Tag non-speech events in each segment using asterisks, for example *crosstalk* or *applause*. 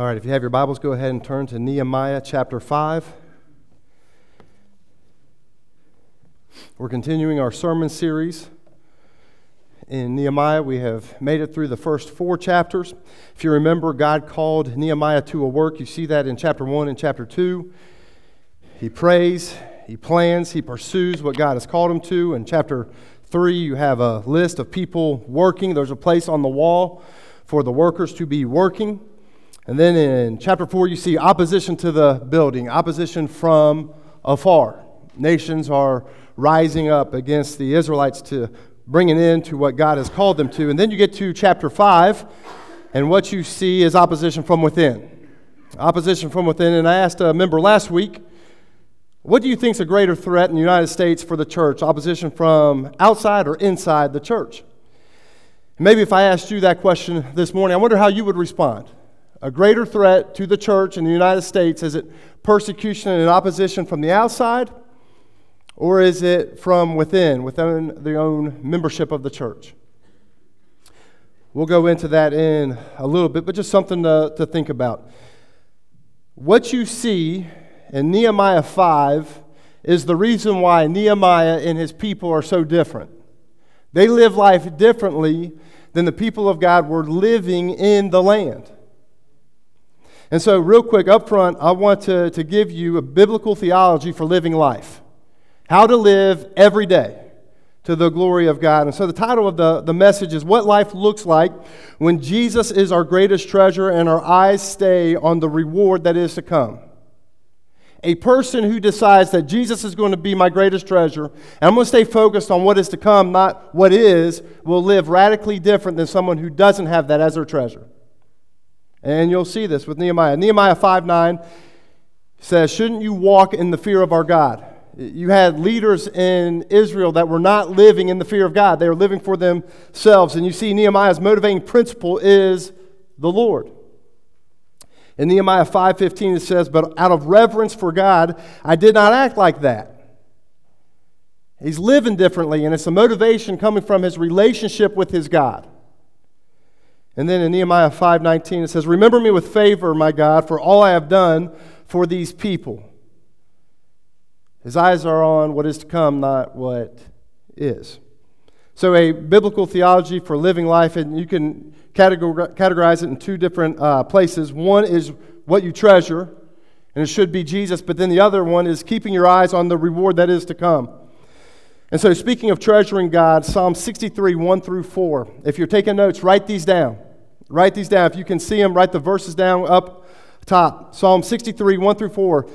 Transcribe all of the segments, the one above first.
All right, if you have your Bibles, go ahead and turn to Nehemiah chapter 5. We're continuing our sermon series in Nehemiah. We have made it through the first four chapters. If you remember, God called Nehemiah to a work. You see that in chapter 1 and chapter 2. He prays, he plans, he pursues what God has called him to. In chapter 3, you have a list of people working. There's a place on the wall for the workers to be working. And then in chapter 4, you see opposition to the building, opposition from afar. Nations are rising up against the Israelites to bring an end to what God has called them to. And then you get to chapter 5, and what you see is opposition from within. Opposition from within. And I asked a member last week, what do you think is a greater threat in the United States for the church? Opposition from outside or inside the church? Maybe if I asked you that question this morning, I wonder how you would respond a greater threat to the church in the United States? Is it persecution and opposition from the outside? Or is it from within, within the own membership of the church? We'll go into that in a little bit, but just something to, to think about. What you see in Nehemiah 5 is the reason why Nehemiah and his people are so different. They live life differently than the people of God were living in the land. And so, real quick up front, I want to, to give you a biblical theology for living life. How to live every day to the glory of God. And so, the title of the, the message is What Life Looks Like When Jesus is Our Greatest Treasure and Our Eyes Stay on the Reward That Is to Come. A person who decides that Jesus is going to be my greatest treasure, and I'm going to stay focused on what is to come, not what is, will live radically different than someone who doesn't have that as their treasure. And you'll see this with Nehemiah. Nehemiah 5 9 says, Shouldn't you walk in the fear of our God? You had leaders in Israel that were not living in the fear of God, they were living for themselves. And you see, Nehemiah's motivating principle is the Lord. In Nehemiah 5:15 it says, "But out of reverence for God, I did not act like that." He's living differently, and it's a motivation coming from his relationship with his God. And then in Nehemiah 5:19 it says, "Remember me with favor, my God, for all I have done for these people." His eyes are on what is to come, not what is. So, a biblical theology for living life, and you can categorize it in two different uh, places. One is what you treasure, and it should be Jesus, but then the other one is keeping your eyes on the reward that is to come. And so, speaking of treasuring God, Psalm 63, 1 through 4. If you're taking notes, write these down. Write these down. If you can see them, write the verses down up top. Psalm 63, 1 through 4.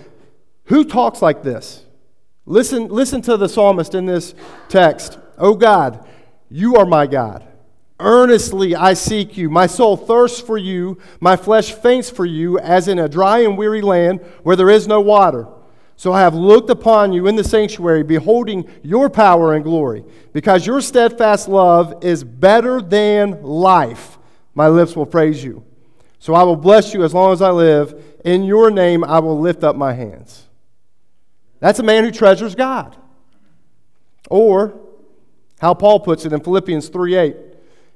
Who talks like this? Listen, listen to the psalmist in this text. Oh God, you are my God. Earnestly I seek you. My soul thirsts for you. My flesh faints for you, as in a dry and weary land where there is no water. So I have looked upon you in the sanctuary, beholding your power and glory, because your steadfast love is better than life. My lips will praise you. So I will bless you as long as I live. In your name I will lift up my hands. That's a man who treasures God. Or, how Paul puts it in Philippians 3 8.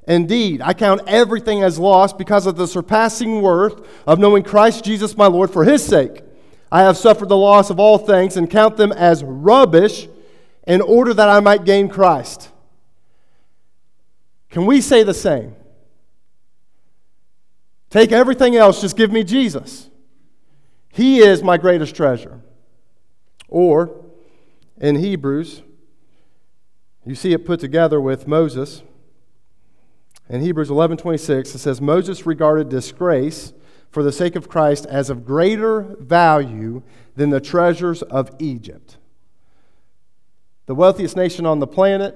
Indeed, I count everything as lost because of the surpassing worth of knowing Christ Jesus my Lord for his sake. I have suffered the loss of all things and count them as rubbish in order that I might gain Christ. Can we say the same? Take everything else, just give me Jesus. He is my greatest treasure. Or in Hebrews, you see it put together with Moses. In Hebrews 11:26 it says Moses regarded disgrace for the sake of Christ as of greater value than the treasures of Egypt. The wealthiest nation on the planet,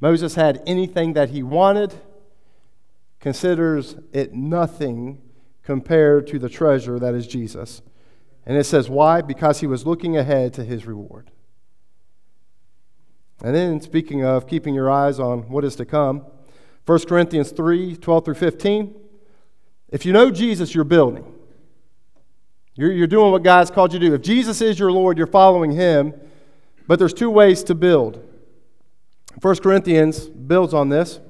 Moses had anything that he wanted, considers it nothing compared to the treasure that is Jesus. And it says, why? Because he was looking ahead to his reward. And then, speaking of keeping your eyes on what is to come, 1 Corinthians 3 12 through 15. If you know Jesus, you're building. You're, you're doing what God's called you to do. If Jesus is your Lord, you're following him. But there's two ways to build. 1 Corinthians builds on this.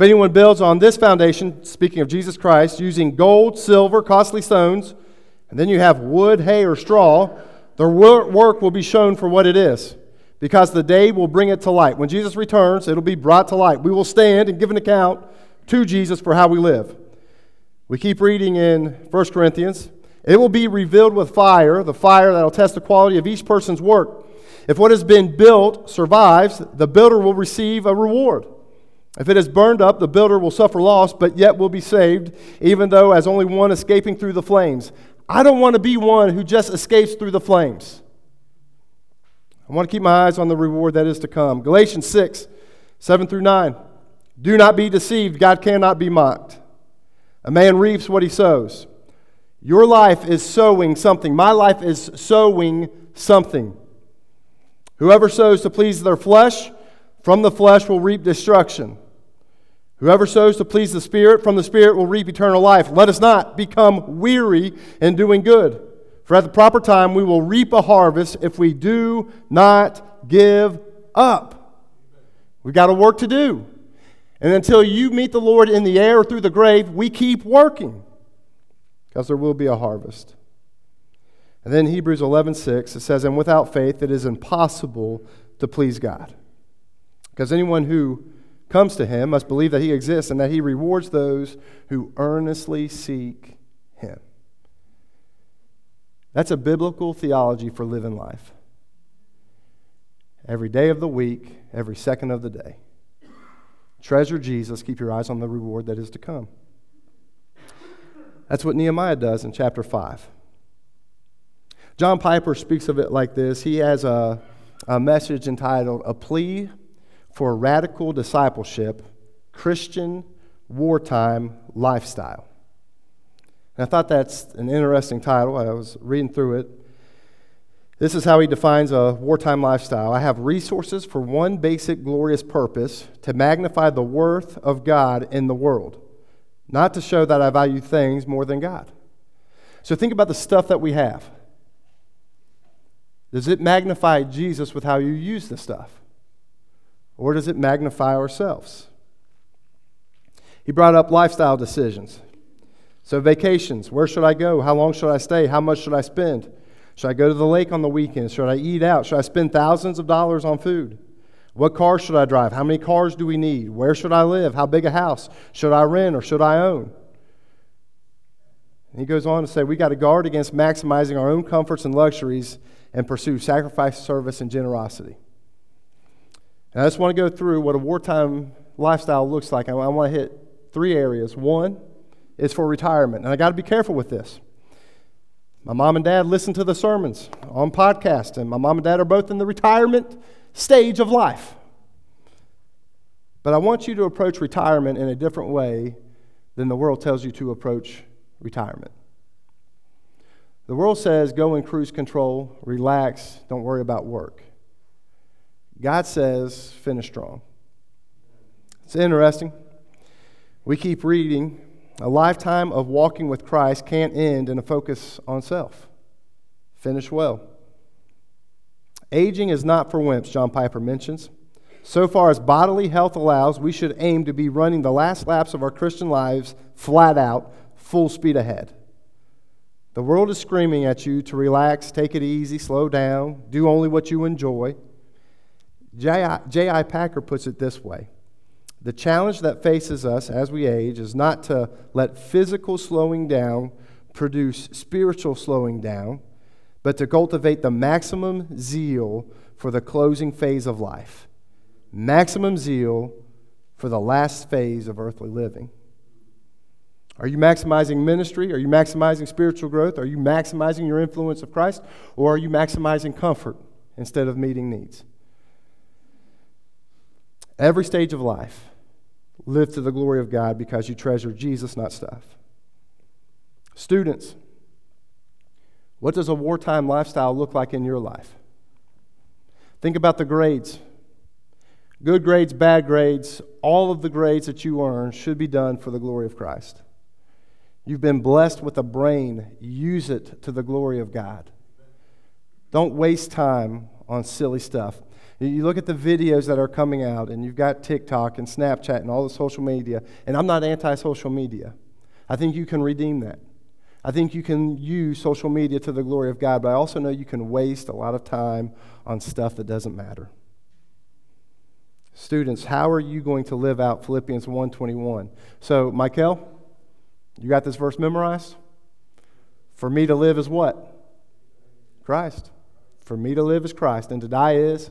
If anyone builds on this foundation, speaking of Jesus Christ, using gold, silver, costly stones, and then you have wood, hay, or straw, their work will be shown for what it is, because the day will bring it to light. When Jesus returns, it'll be brought to light. We will stand and give an account to Jesus for how we live. We keep reading in 1 Corinthians. It will be revealed with fire, the fire that will test the quality of each person's work. If what has been built survives, the builder will receive a reward. If it is burned up, the builder will suffer loss, but yet will be saved, even though as only one escaping through the flames. I don't want to be one who just escapes through the flames. I want to keep my eyes on the reward that is to come. Galatians 6, 7 through 9. Do not be deceived. God cannot be mocked. A man reaps what he sows. Your life is sowing something. My life is sowing something. Whoever sows to please their flesh, from the flesh will reap destruction. Whoever sows to please the Spirit, from the Spirit will reap eternal life. Let us not become weary in doing good, for at the proper time we will reap a harvest if we do not give up. We've got a work to do. And until you meet the Lord in the air or through the grave, we keep working because there will be a harvest. And then Hebrews 11:6 it says and without faith it is impossible to please God. Because anyone who comes to him must believe that he exists and that he rewards those who earnestly seek him. That's a biblical theology for living life. Every day of the week, every second of the day. Treasure Jesus, keep your eyes on the reward that is to come. That's what Nehemiah does in chapter 5. John Piper speaks of it like this. He has a, a message entitled A Plea for radical discipleship, Christian wartime lifestyle. And I thought that's an interesting title. I was reading through it. This is how he defines a wartime lifestyle. I have resources for one basic glorious purpose to magnify the worth of God in the world, not to show that I value things more than God. So think about the stuff that we have. Does it magnify Jesus with how you use the stuff? Or does it magnify ourselves? He brought up lifestyle decisions. So, vacations where should I go? How long should I stay? How much should I spend? Should I go to the lake on the weekends? Should I eat out? Should I spend thousands of dollars on food? What car should I drive? How many cars do we need? Where should I live? How big a house? Should I rent or should I own? he goes on to say, we got to guard against maximizing our own comforts and luxuries and pursue sacrifice, service, and generosity. And I just want to go through what a wartime lifestyle looks like. I want to hit three areas. One is for retirement, and I got to be careful with this. My mom and dad listen to the sermons on podcast, and my mom and dad are both in the retirement stage of life. But I want you to approach retirement in a different way than the world tells you to approach retirement. The world says go in cruise control, relax, don't worry about work. God says, finish strong. It's interesting. We keep reading. A lifetime of walking with Christ can't end in a focus on self. Finish well. Aging is not for wimps, John Piper mentions. So far as bodily health allows, we should aim to be running the last laps of our Christian lives flat out, full speed ahead. The world is screaming at you to relax, take it easy, slow down, do only what you enjoy. J.I. Packer puts it this way The challenge that faces us as we age is not to let physical slowing down produce spiritual slowing down, but to cultivate the maximum zeal for the closing phase of life, maximum zeal for the last phase of earthly living. Are you maximizing ministry? Are you maximizing spiritual growth? Are you maximizing your influence of Christ? Or are you maximizing comfort instead of meeting needs? Every stage of life, live to the glory of God because you treasure Jesus, not stuff. Students, what does a wartime lifestyle look like in your life? Think about the grades. Good grades, bad grades, all of the grades that you earn should be done for the glory of Christ. You've been blessed with a brain, use it to the glory of God. Don't waste time on silly stuff. You look at the videos that are coming out, and you've got TikTok and Snapchat and all the social media, and I'm not anti social media. I think you can redeem that. I think you can use social media to the glory of God, but I also know you can waste a lot of time on stuff that doesn't matter. Students, how are you going to live out Philippians 1:21? So, Michael, you got this verse memorized? For me to live is what? Christ. For me to live is Christ, and to die is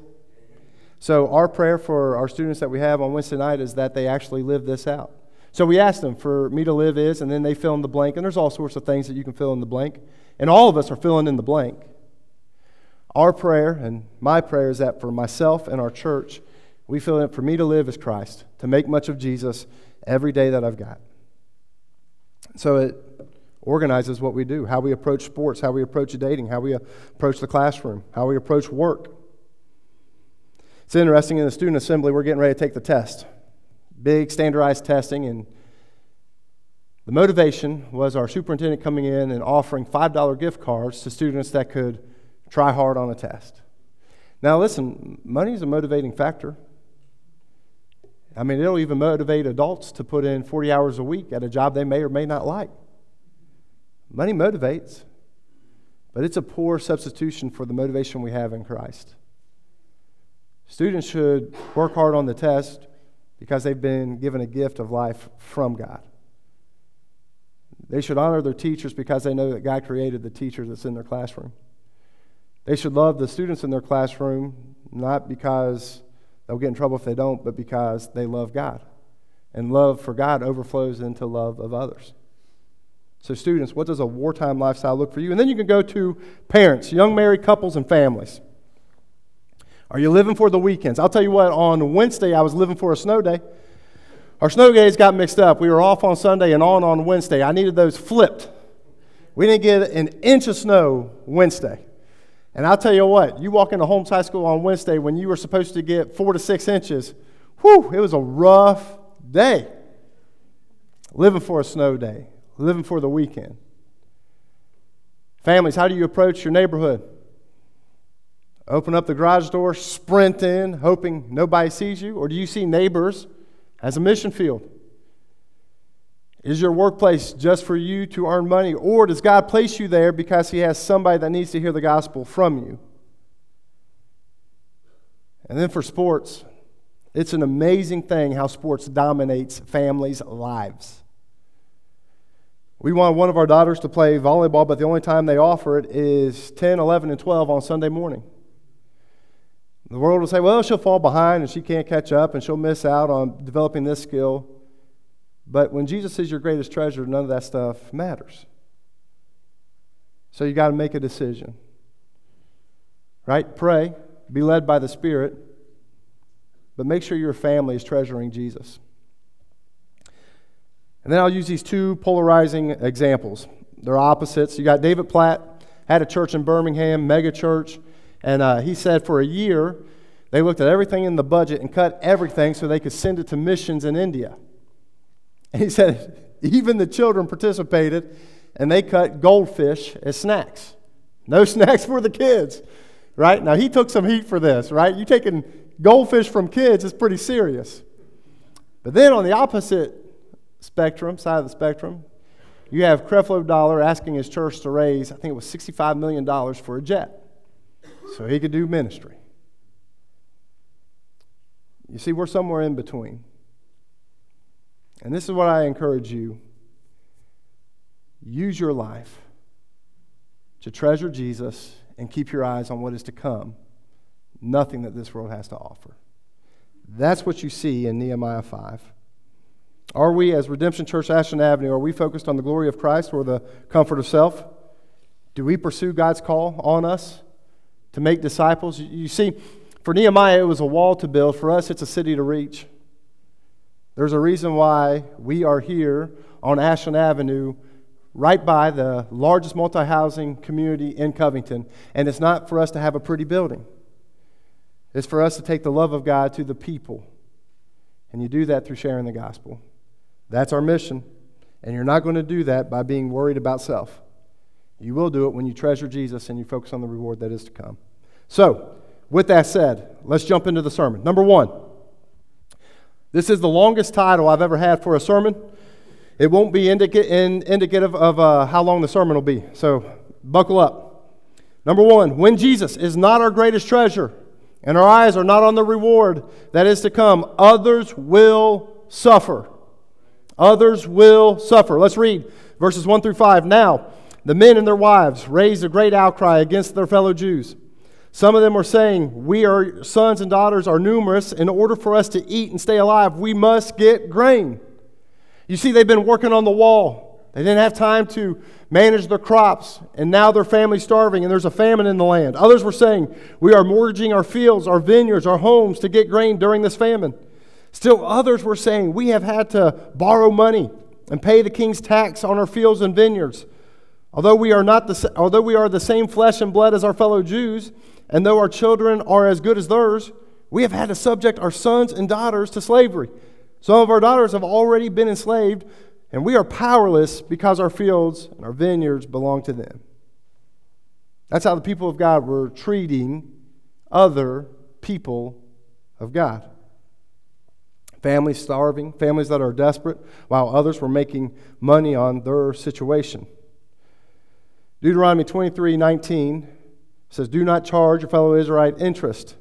so, our prayer for our students that we have on Wednesday night is that they actually live this out. So, we ask them for me to live is, and then they fill in the blank, and there's all sorts of things that you can fill in the blank. And all of us are filling in the blank. Our prayer, and my prayer, is that for myself and our church, we fill in for me to live as Christ, to make much of Jesus every day that I've got. So, it organizes what we do, how we approach sports, how we approach dating, how we approach the classroom, how we approach work it's interesting in the student assembly, we're getting ready to take the test. Big standardized testing, and the motivation was our superintendent coming in and offering $5 gift cards to students that could try hard on a test. Now, listen, money is a motivating factor. I mean, it'll even motivate adults to put in 40 hours a week at a job they may or may not like. Money motivates, but it's a poor substitution for the motivation we have in Christ. Students should work hard on the test because they've been given a gift of life from God. They should honor their teachers because they know that God created the teacher that's in their classroom. They should love the students in their classroom, not because they'll get in trouble if they don't, but because they love God. And love for God overflows into love of others. So, students, what does a wartime lifestyle look for you? And then you can go to parents, young married couples, and families. Are you living for the weekends? I'll tell you what, on Wednesday, I was living for a snow day. Our snow days got mixed up. We were off on Sunday and on on Wednesday. I needed those flipped. We didn't get an inch of snow Wednesday. And I'll tell you what, you walk into Holmes High School on Wednesday when you were supposed to get four to six inches, whew, it was a rough day. Living for a snow day, living for the weekend. Families, how do you approach your neighborhood? Open up the garage door, sprint in, hoping nobody sees you? Or do you see neighbors as a mission field? Is your workplace just for you to earn money? Or does God place you there because He has somebody that needs to hear the gospel from you? And then for sports, it's an amazing thing how sports dominates families' lives. We want one of our daughters to play volleyball, but the only time they offer it is 10, 11, and 12 on Sunday morning. The world will say, well, she'll fall behind and she can't catch up and she'll miss out on developing this skill. But when Jesus is your greatest treasure, none of that stuff matters. So you got to make a decision. Right? Pray, be led by the Spirit, but make sure your family is treasuring Jesus. And then I'll use these two polarizing examples. They're opposites. You got David Platt, had a church in Birmingham, mega church. And uh, he said for a year, they looked at everything in the budget and cut everything so they could send it to missions in India. And he said, *laughs* even the children participated and they cut goldfish as snacks. No *laughs* snacks for the kids, right? Now, he took some heat for this, right? You taking goldfish from kids is pretty serious. But then on the opposite spectrum, side of the spectrum, you have Creflo Dollar asking his church to raise, I think it was $65 million for a jet so he could do ministry. You see, we're somewhere in between. And this is what I encourage you use your life to treasure Jesus and keep your eyes on what is to come, nothing that this world has to offer. That's what you see in Nehemiah 5. Are we, as Redemption Church Ashland Avenue, are we focused on the glory of Christ or the comfort of self? Do we pursue God's call on us? To make disciples. You see, for Nehemiah, it was a wall to build. For us, it's a city to reach. There's a reason why we are here on Ashland Avenue, right by the largest multi housing community in Covington. And it's not for us to have a pretty building, it's for us to take the love of God to the people. And you do that through sharing the gospel. That's our mission. And you're not going to do that by being worried about self. You will do it when you treasure Jesus and you focus on the reward that is to come. So, with that said, let's jump into the sermon. Number one, this is the longest title I've ever had for a sermon. It won't be indica- in, indicative of uh, how long the sermon will be, so buckle up. Number one, when Jesus is not our greatest treasure and our eyes are not on the reward that is to come, others will suffer. Others will suffer. Let's read verses 1 through 5. Now, the men and their wives raised a great outcry against their fellow Jews. Some of them were saying, We are sons and daughters are numerous. In order for us to eat and stay alive, we must get grain. You see, they've been working on the wall. They didn't have time to manage their crops, and now their family's starving, and there's a famine in the land. Others were saying, We are mortgaging our fields, our vineyards, our homes to get grain during this famine. Still, others were saying, We have had to borrow money and pay the king's tax on our fields and vineyards. Although we are, not the, although we are the same flesh and blood as our fellow Jews, and though our children are as good as theirs, we have had to subject our sons and daughters to slavery. Some of our daughters have already been enslaved, and we are powerless because our fields and our vineyards belong to them. That's how the people of God were treating other people of God. Families starving, families that are desperate, while others were making money on their situation. Deuteronomy 23 19 says, Do not charge your fellow Israelite interest.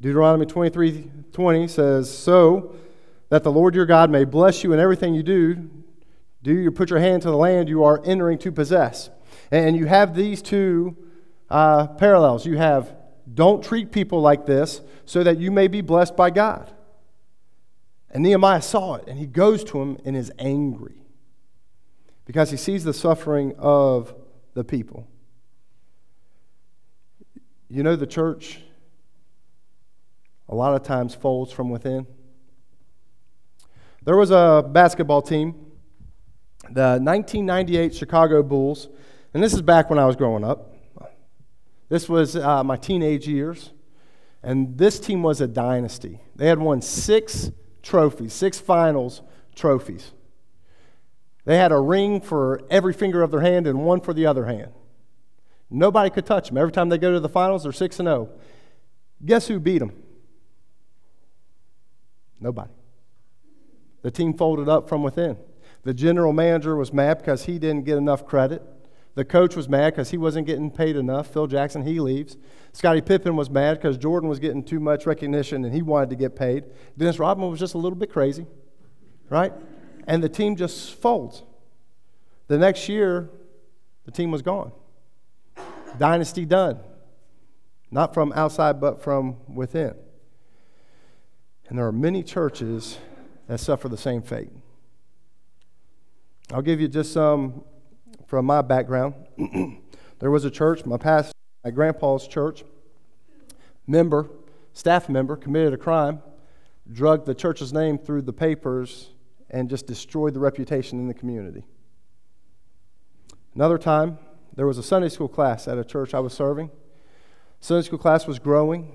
Deuteronomy 23 20 says, So that the Lord your God may bless you in everything you do, do you put your hand to the land you are entering to possess. And you have these two uh, parallels. You have, don't treat people like this so that you may be blessed by God. And Nehemiah saw it, and he goes to him and is angry because he sees the suffering of the people. You know, the church a lot of times folds from within. There was a basketball team, the 1998 Chicago Bulls, and this is back when I was growing up. This was uh, my teenage years, and this team was a dynasty. They had won six trophies, six finals trophies. They had a ring for every finger of their hand and one for the other hand. Nobody could touch them. Every time they go to the finals, they're 6 and 0. Guess who beat them? Nobody. The team folded up from within. The general manager was mad because he didn't get enough credit. The coach was mad because he wasn't getting paid enough. Phil Jackson, he leaves. Scottie Pippen was mad because Jordan was getting too much recognition and he wanted to get paid. Dennis Rodman was just a little bit crazy, right? And the team just folds. The next year, the team was gone. Dynasty done. Not from outside, but from within. And there are many churches that suffer the same fate. I'll give you just some from my background. *clears throat* there was a church, my past, my grandpa's church, member, staff member, committed a crime, drugged the church's name through the papers and just destroyed the reputation in the community. Another time, there was a Sunday school class at a church I was serving. Sunday school class was growing.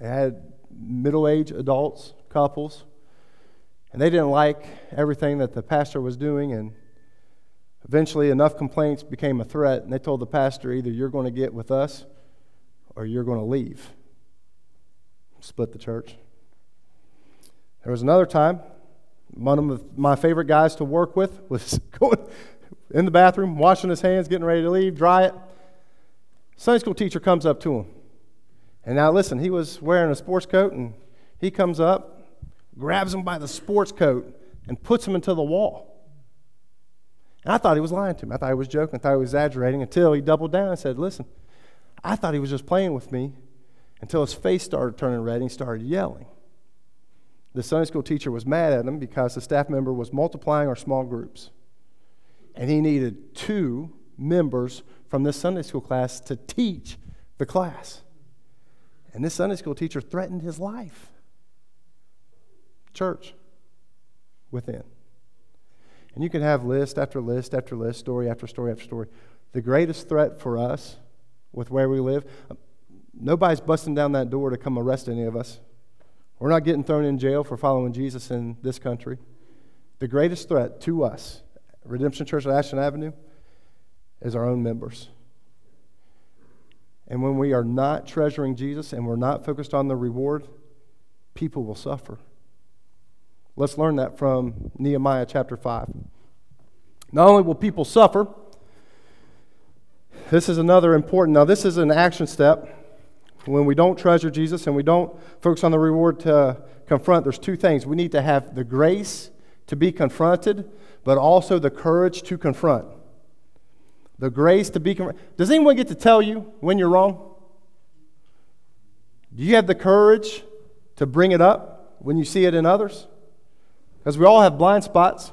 It had middle aged adults, couples, and they didn't like everything that the pastor was doing. And eventually, enough complaints became a threat, and they told the pastor either you're going to get with us or you're going to leave. Split the church. There was another time one of my favorite guys to work with was *laughs* going in the bathroom, washing his hands, getting ready to leave, dry it. Sunday school teacher comes up to him. And now listen, he was wearing a sports coat, and he comes up, grabs him by the sports coat, and puts him into the wall. And I thought he was lying to me. I thought he was joking. I thought he was exaggerating until he doubled down and said, Listen, I thought he was just playing with me until his face started turning red and he started yelling. The Sunday school teacher was mad at him because the staff member was multiplying our small groups. And he needed two members from this Sunday school class to teach the class. And this Sunday school teacher threatened his life. Church within. And you can have list after list after list, story after story after story. The greatest threat for us with where we live, um, nobody's busting down that door to come arrest any of us. We're not getting thrown in jail for following Jesus in this country. The greatest threat to us, Redemption Church at Ashland Avenue, is our own members. And when we are not treasuring Jesus and we're not focused on the reward, people will suffer. Let's learn that from Nehemiah chapter 5. Not only will people suffer, this is another important, now, this is an action step. When we don't treasure Jesus and we don't focus on the reward to confront, there's two things. We need to have the grace to be confronted, but also the courage to confront. The grace to be confronted. Does anyone get to tell you when you're wrong? Do you have the courage to bring it up when you see it in others? Because we all have blind spots.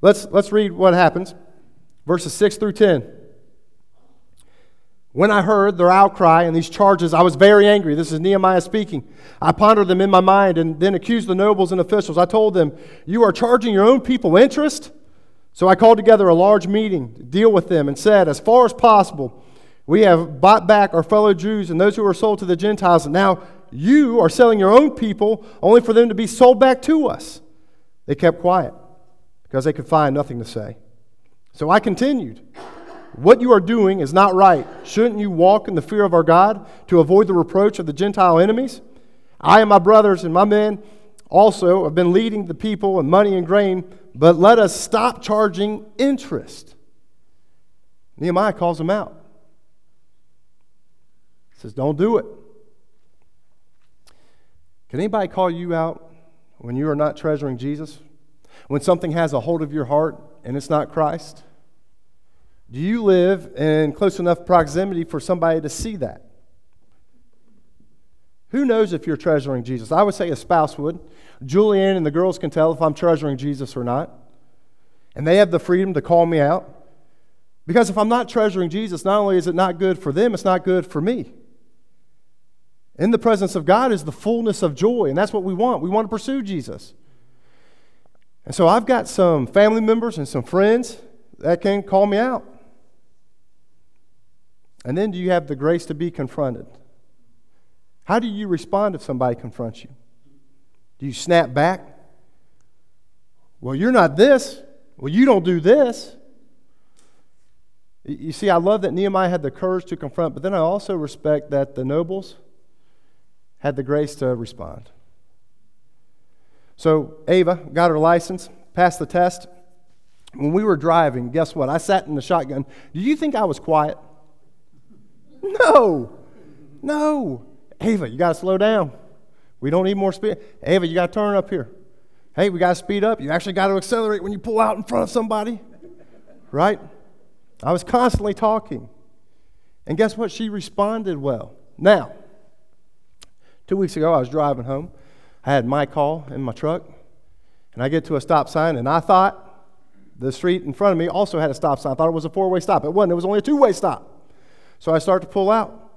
Let's, let's read what happens. Verses 6 through 10. When I heard their outcry and these charges, I was very angry. This is Nehemiah speaking. I pondered them in my mind and then accused the nobles and officials. I told them, You are charging your own people interest? So I called together a large meeting to deal with them and said, As far as possible, we have bought back our fellow Jews and those who were sold to the Gentiles, and now you are selling your own people only for them to be sold back to us. They kept quiet because they could find nothing to say. So I continued. What you are doing is not right. Shouldn't you walk in the fear of our God to avoid the reproach of the Gentile enemies? I and my brothers and my men also have been leading the people in money and grain, but let us stop charging interest. Nehemiah calls them out. He says, Don't do it. Can anybody call you out when you are not treasuring Jesus? When something has a hold of your heart and it's not Christ? Do you live in close enough proximity for somebody to see that? Who knows if you're treasuring Jesus? I would say a spouse would. Julianne and the girls can tell if I'm treasuring Jesus or not. And they have the freedom to call me out. Because if I'm not treasuring Jesus, not only is it not good for them, it's not good for me. In the presence of God is the fullness of joy, and that's what we want. We want to pursue Jesus. And so I've got some family members and some friends that can call me out. And then do you have the grace to be confronted? How do you respond if somebody confronts you? Do you snap back? Well, you're not this. Well, you don't do this. You see, I love that Nehemiah had the courage to confront, but then I also respect that the nobles had the grace to respond. So Ava got her license, passed the test. When we were driving, guess what? I sat in the shotgun. Do you think I was quiet? No, no. Ava, you got to slow down. We don't need more speed. Ava, you got to turn up here. Hey, we got to speed up. You actually got to accelerate when you pull out in front of somebody. Right? I was constantly talking. And guess what? She responded well. Now, two weeks ago, I was driving home. I had my call in my truck, and I get to a stop sign, and I thought the street in front of me also had a stop sign. I thought it was a four way stop. It wasn't, it was only a two way stop. So I start to pull out.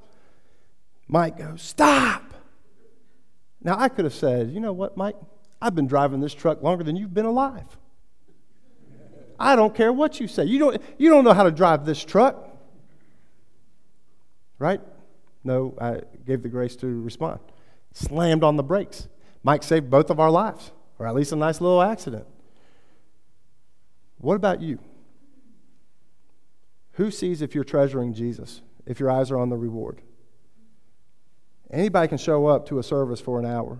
Mike goes, Stop! Now I could have said, You know what, Mike? I've been driving this truck longer than you've been alive. I don't care what you say. You don't, you don't know how to drive this truck. Right? No, I gave the grace to respond. Slammed on the brakes. Mike saved both of our lives, or at least a nice little accident. What about you? Who sees if you're treasuring Jesus? If your eyes are on the reward. Anybody can show up to a service for an hour.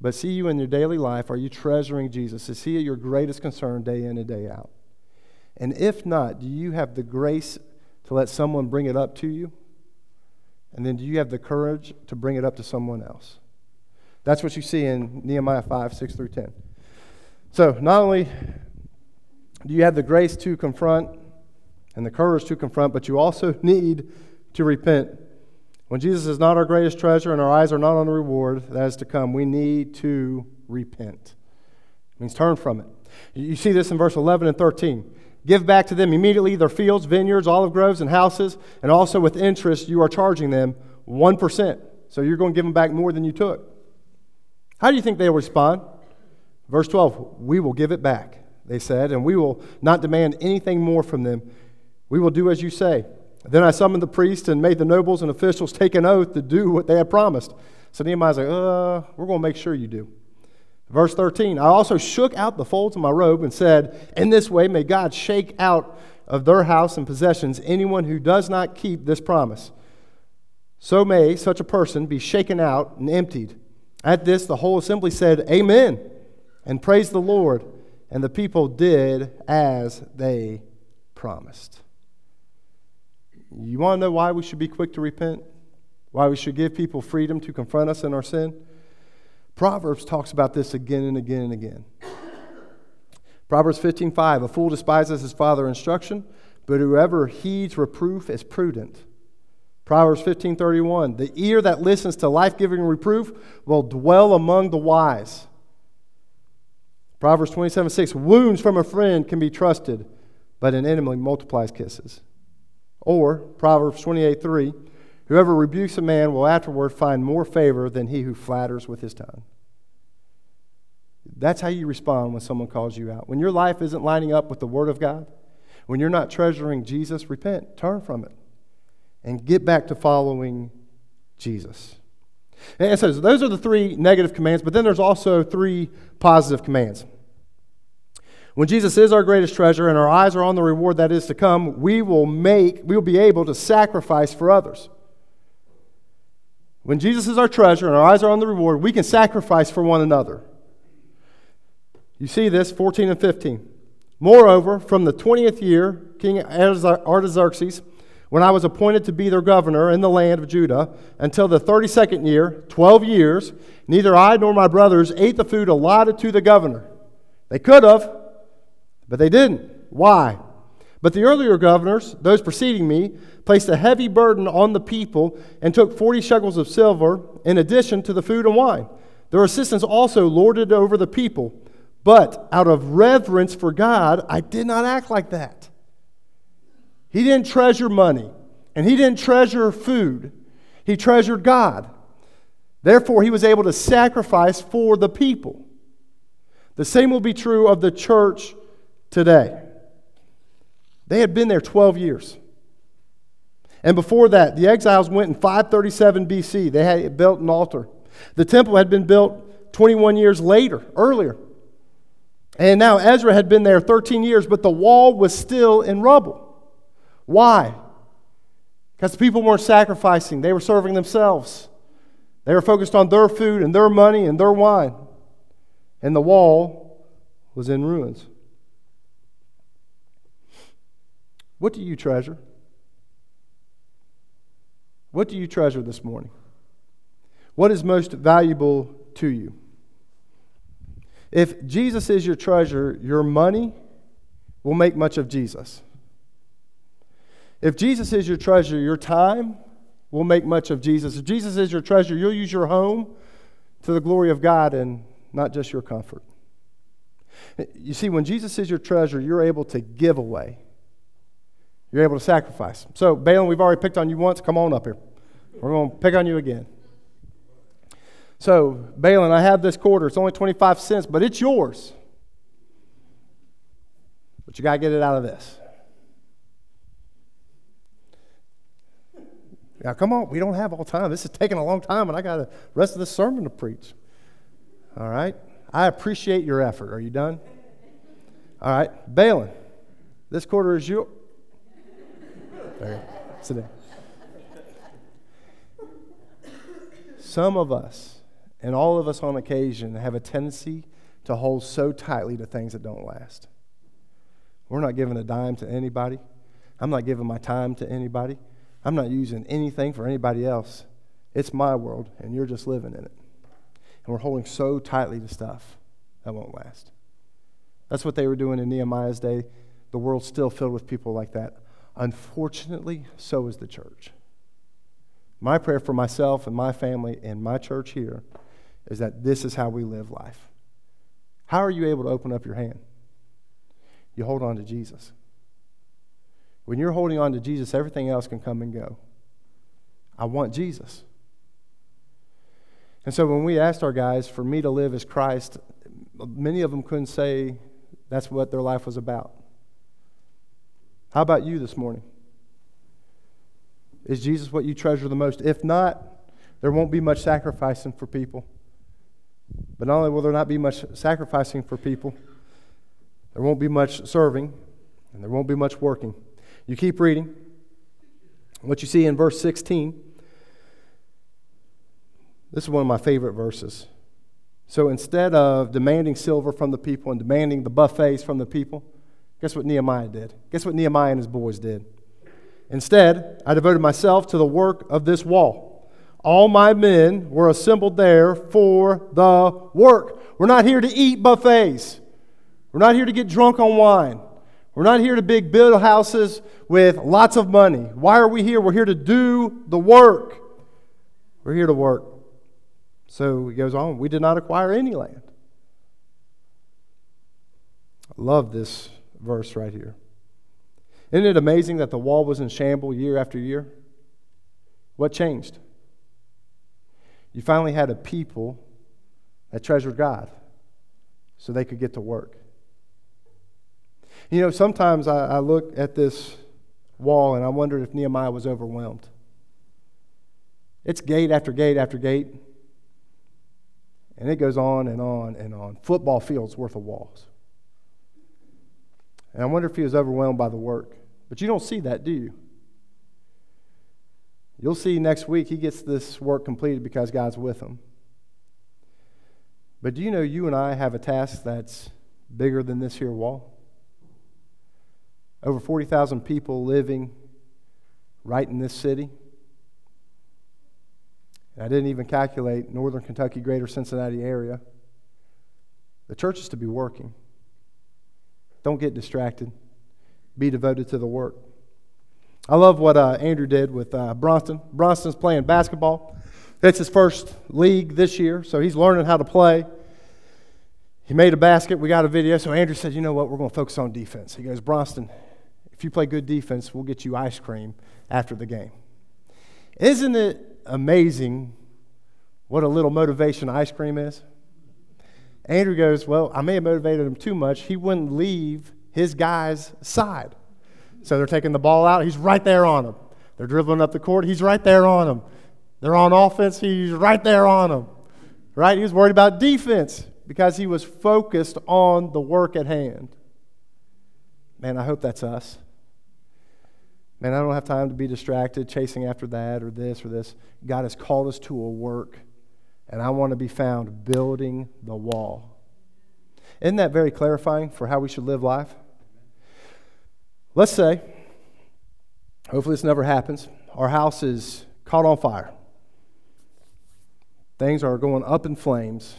But see you in your daily life. Are you treasuring Jesus? Is He your greatest concern day in and day out? And if not, do you have the grace to let someone bring it up to you? And then do you have the courage to bring it up to someone else? That's what you see in Nehemiah 5, 6 through 10. So not only do you have the grace to confront and the courage to confront, but you also need to repent. When Jesus is not our greatest treasure and our eyes are not on the reward that is to come, we need to repent. It means turn from it. You see this in verse 11 and 13. Give back to them immediately their fields, vineyards, olive groves, and houses, and also with interest you are charging them 1%. So you're going to give them back more than you took. How do you think they'll respond? Verse 12, we will give it back, they said, and we will not demand anything more from them we will do as you say. Then I summoned the priests and made the nobles and officials take an oath to do what they had promised. So Nehemiah's like, uh, we're going to make sure you do. Verse 13, I also shook out the folds of my robe and said, In this way may God shake out of their house and possessions anyone who does not keep this promise. So may such a person be shaken out and emptied. At this, the whole assembly said, Amen, and praised the Lord. And the people did as they promised. You want to know why we should be quick to repent? Why we should give people freedom to confront us in our sin? Proverbs talks about this again and again and again. Proverbs 15:5 A fool despises his father's instruction, but whoever heeds reproof is prudent. Proverbs 15:31 The ear that listens to life-giving reproof will dwell among the wise. Proverbs 27:6 Wounds from a friend can be trusted, but an enemy multiplies kisses. Or Proverbs 28:3 Whoever rebukes a man will afterward find more favor than he who flatters with his tongue. That's how you respond when someone calls you out. When your life isn't lining up with the Word of God, when you're not treasuring Jesus, repent, turn from it, and get back to following Jesus. And so those are the three negative commands, but then there's also three positive commands. When Jesus is our greatest treasure and our eyes are on the reward that is to come, we will make, we will be able to sacrifice for others. When Jesus is our treasure and our eyes are on the reward, we can sacrifice for one another. You see this, 14 and 15. Moreover, from the 20th year, King Artaxerxes, when I was appointed to be their governor in the land of Judah, until the 32nd year, 12 years, neither I nor my brothers ate the food allotted to the governor. They could have, but they didn't. Why? But the earlier governors, those preceding me, placed a heavy burden on the people and took 40 shekels of silver in addition to the food and wine. Their assistants also lorded over the people. But out of reverence for God, I did not act like that. He didn't treasure money, and he didn't treasure food. He treasured God. Therefore, he was able to sacrifice for the people. The same will be true of the church today. They had been there 12 years. And before that, the exiles went in 537 BC. They had built an altar. The temple had been built 21 years later, earlier. And now Ezra had been there 13 years, but the wall was still in rubble. Why? Because the people weren't sacrificing, they were serving themselves. They were focused on their food and their money and their wine. And the wall was in ruins. What do you treasure? What do you treasure this morning? What is most valuable to you? If Jesus is your treasure, your money will make much of Jesus. If Jesus is your treasure, your time will make much of Jesus. If Jesus is your treasure, you'll use your home to the glory of God and not just your comfort. You see, when Jesus is your treasure, you're able to give away. You're able to sacrifice. So, Balaam, we've already picked on you once. Come on up here. We're going to pick on you again. So, Balin, I have this quarter. It's only 25 cents, but it's yours. But you got to get it out of this. Now, come on. We don't have all time. This is taking a long time, and I got the rest of the sermon to preach. All right? I appreciate your effort. Are you done? All right. Balin, this quarter is yours. There Sit down. Some of us and all of us on occasion have a tendency to hold so tightly to things that don't last. We're not giving a dime to anybody. I'm not giving my time to anybody. I'm not using anything for anybody else. It's my world, and you're just living in it. And we're holding so tightly to stuff that won't last. That's what they were doing in Nehemiah's day. The world's still filled with people like that. Unfortunately, so is the church. My prayer for myself and my family and my church here is that this is how we live life. How are you able to open up your hand? You hold on to Jesus. When you're holding on to Jesus, everything else can come and go. I want Jesus. And so when we asked our guys for me to live as Christ, many of them couldn't say that's what their life was about. How about you this morning? Is Jesus what you treasure the most? If not, there won't be much sacrificing for people. But not only will there not be much sacrificing for people, there won't be much serving, and there won't be much working. You keep reading. What you see in verse 16, this is one of my favorite verses. So instead of demanding silver from the people and demanding the buffets from the people, guess what Nehemiah did? Guess what Nehemiah and his boys did? Instead, I devoted myself to the work of this wall. All my men were assembled there for the work. We're not here to eat buffets. We're not here to get drunk on wine. We're not here to big build houses with lots of money. Why are we here? We're here to do the work. We're here to work. So he goes on, we did not acquire any land. I love this verse right here. Isn't it amazing that the wall was in shambles year after year? What changed? You finally had a people that treasured God so they could get to work. You know, sometimes I, I look at this wall and I wonder if Nehemiah was overwhelmed. It's gate after gate after gate. And it goes on and on and on. Football fields worth of walls. And I wonder if he was overwhelmed by the work. But you don't see that, do you? You'll see next week he gets this work completed because God's with him. But do you know you and I have a task that's bigger than this here wall? Over 40,000 people living right in this city. And I didn't even calculate northern Kentucky, greater Cincinnati area. The church is to be working. Don't get distracted. Be devoted to the work. I love what uh, Andrew did with uh, Bronston. Bronston's playing basketball. It's his first league this year, so he's learning how to play. He made a basket. We got a video. So Andrew said, You know what? We're going to focus on defense. He goes, Bronston, if you play good defense, we'll get you ice cream after the game. Isn't it amazing what a little motivation ice cream is? Andrew goes, Well, I may have motivated him too much. He wouldn't leave his guy's side. So they're taking the ball out. He's right there on them. They're dribbling up the court. He's right there on them. They're on offense. He's right there on them. Right? He was worried about defense because he was focused on the work at hand. Man, I hope that's us. Man, I don't have time to be distracted chasing after that or this or this. God has called us to a work, and I want to be found building the wall. Isn't that very clarifying for how we should live life? Let's say, hopefully this never happens, our house is caught on fire. Things are going up in flames.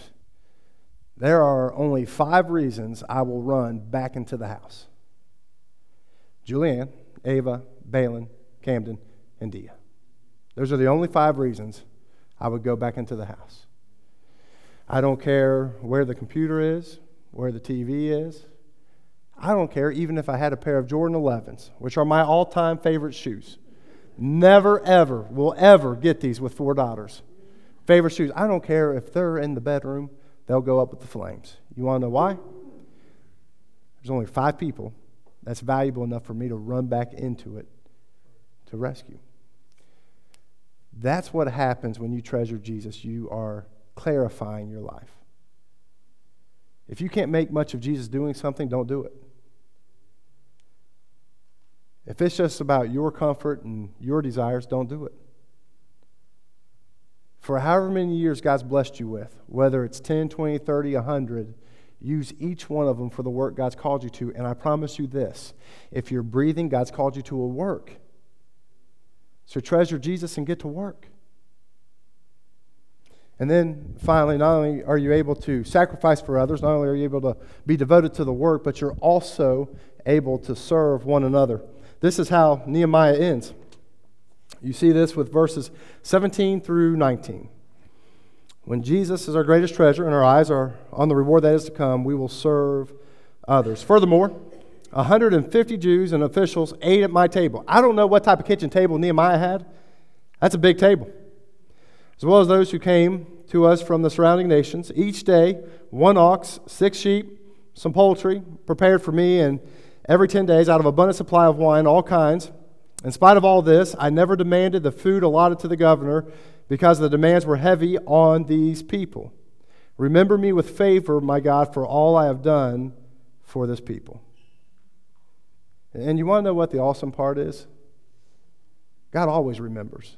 There are only five reasons I will run back into the house Julianne, Ava, Balin, Camden, and Dia. Those are the only five reasons I would go back into the house. I don't care where the computer is, where the TV is. I don't care even if I had a pair of Jordan 11s, which are my all time favorite shoes. Never, ever will ever get these with four daughters. Favorite shoes. I don't care if they're in the bedroom, they'll go up with the flames. You want to know why? There's only five people that's valuable enough for me to run back into it to rescue. That's what happens when you treasure Jesus. You are clarifying your life. If you can't make much of Jesus doing something, don't do it. If it's just about your comfort and your desires, don't do it. For however many years God's blessed you with, whether it's 10, 20, 30, 100, Use each one of them for the work God's called you to. And I promise you this if you're breathing, God's called you to a work. So treasure Jesus and get to work. And then finally, not only are you able to sacrifice for others, not only are you able to be devoted to the work, but you're also able to serve one another. This is how Nehemiah ends. You see this with verses 17 through 19. When Jesus is our greatest treasure and our eyes are on the reward that is to come, we will serve others. Furthermore, 150 Jews and officials ate at my table. I don't know what type of kitchen table Nehemiah had. That's a big table. As well as those who came to us from the surrounding nations. Each day, one ox, six sheep, some poultry prepared for me, and every 10 days, out of abundant supply of wine, all kinds. In spite of all this, I never demanded the food allotted to the governor because the demands were heavy on these people. Remember me with favor, my God, for all I have done for this people. And you want to know what the awesome part is? God always remembers.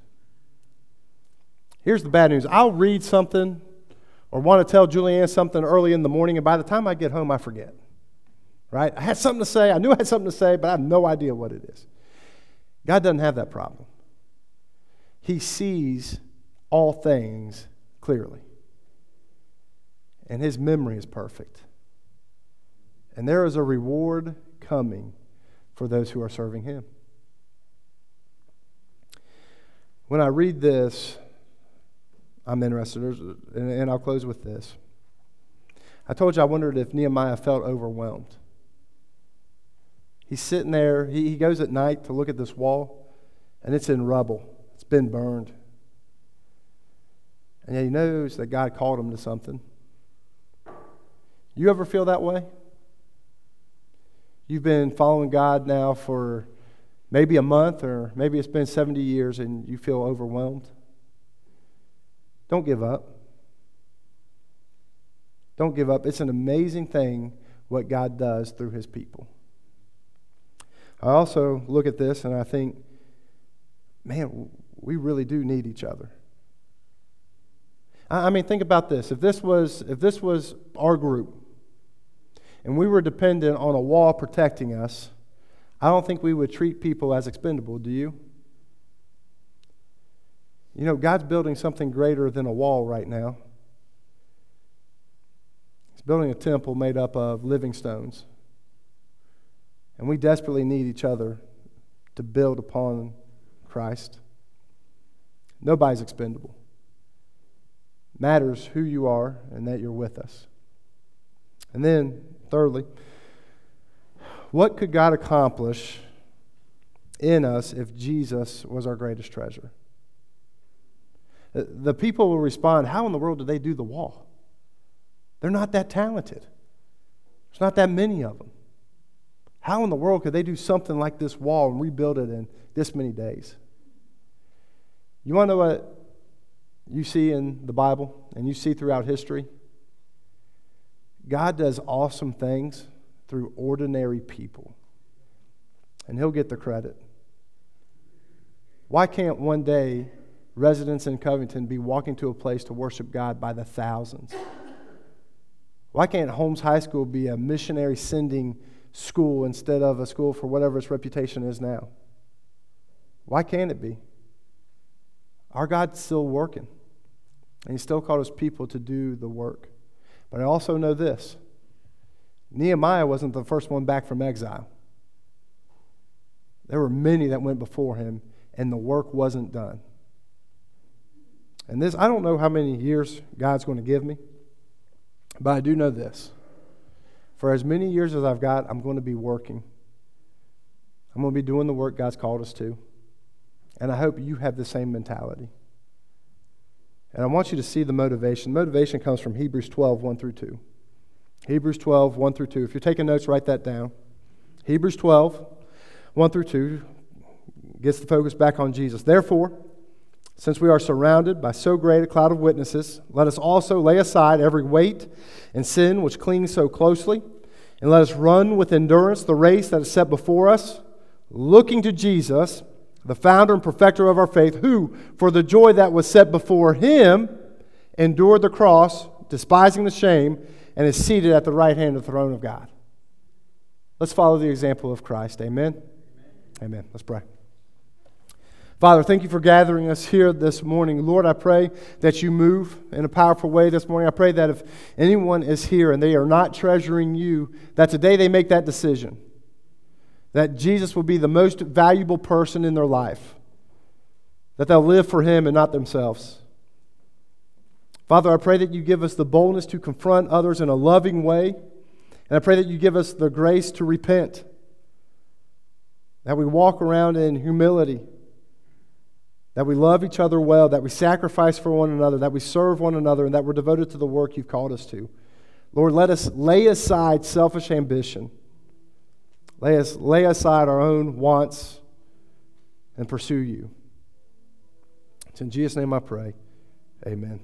Here's the bad news I'll read something or want to tell Julianne something early in the morning, and by the time I get home, I forget. Right? I had something to say. I knew I had something to say, but I have no idea what it is. God doesn't have that problem. He sees all things clearly, and his memory is perfect. And there is a reward coming for those who are serving him. When I read this, I'm interested, and I'll close with this. I told you I wondered if Nehemiah felt overwhelmed. He's sitting there, he, he goes at night to look at this wall, and it's in rubble, it's been burned. And yet he knows that God called him to something. You ever feel that way? You've been following God now for maybe a month, or maybe it's been 70 years, and you feel overwhelmed. Don't give up. Don't give up. It's an amazing thing what God does through his people. I also look at this and I think, man, we really do need each other. I mean, think about this. If this was, if this was our group and we were dependent on a wall protecting us, I don't think we would treat people as expendable, do you? You know, God's building something greater than a wall right now. He's building a temple made up of living stones. And we desperately need each other to build upon Christ. Nobody's expendable. Matters who you are and that you're with us. And then, thirdly, what could God accomplish in us if Jesus was our greatest treasure? Uh, the people will respond, How in the world did they do the wall? They're not that talented. There's not that many of them. How in the world could they do something like this wall and rebuild it in this many days? You want to know what you see in the Bible and you see throughout history? God does awesome things through ordinary people, and He'll get the credit. Why can't one day residents in Covington be walking to a place to worship God by the thousands? Why can't Holmes High School be a missionary sending school instead of a school for whatever its reputation is now? Why can't it be? Our God's still working, and He still called His people to do the work. But I also know this Nehemiah wasn't the first one back from exile. There were many that went before him, and the work wasn't done. And this, I don't know how many years God's going to give me, but I do know this. For as many years as I've got, I'm going to be working. I'm going to be doing the work God's called us to. And I hope you have the same mentality. And I want you to see the motivation. Motivation comes from Hebrews 12, 1 through 2. Hebrews 12, 1 through 2. If you're taking notes, write that down. Hebrews 12, 1 through 2 gets the focus back on Jesus. Therefore, since we are surrounded by so great a cloud of witnesses, let us also lay aside every weight and sin which clings so closely, and let us run with endurance the race that is set before us, looking to Jesus, the founder and perfecter of our faith, who, for the joy that was set before him, endured the cross, despising the shame, and is seated at the right hand of the throne of God. Let's follow the example of Christ. Amen. Amen. Amen. Let's pray. Father, thank you for gathering us here this morning. Lord, I pray that you move in a powerful way this morning. I pray that if anyone is here and they are not treasuring you, that today they make that decision. That Jesus will be the most valuable person in their life. That they'll live for him and not themselves. Father, I pray that you give us the boldness to confront others in a loving way. And I pray that you give us the grace to repent. That we walk around in humility that we love each other well, that we sacrifice for one another, that we serve one another, and that we're devoted to the work you've called us to. Lord, let us lay aside selfish ambition. Lay, us, lay aside our own wants and pursue you. It's in Jesus' name I pray. Amen.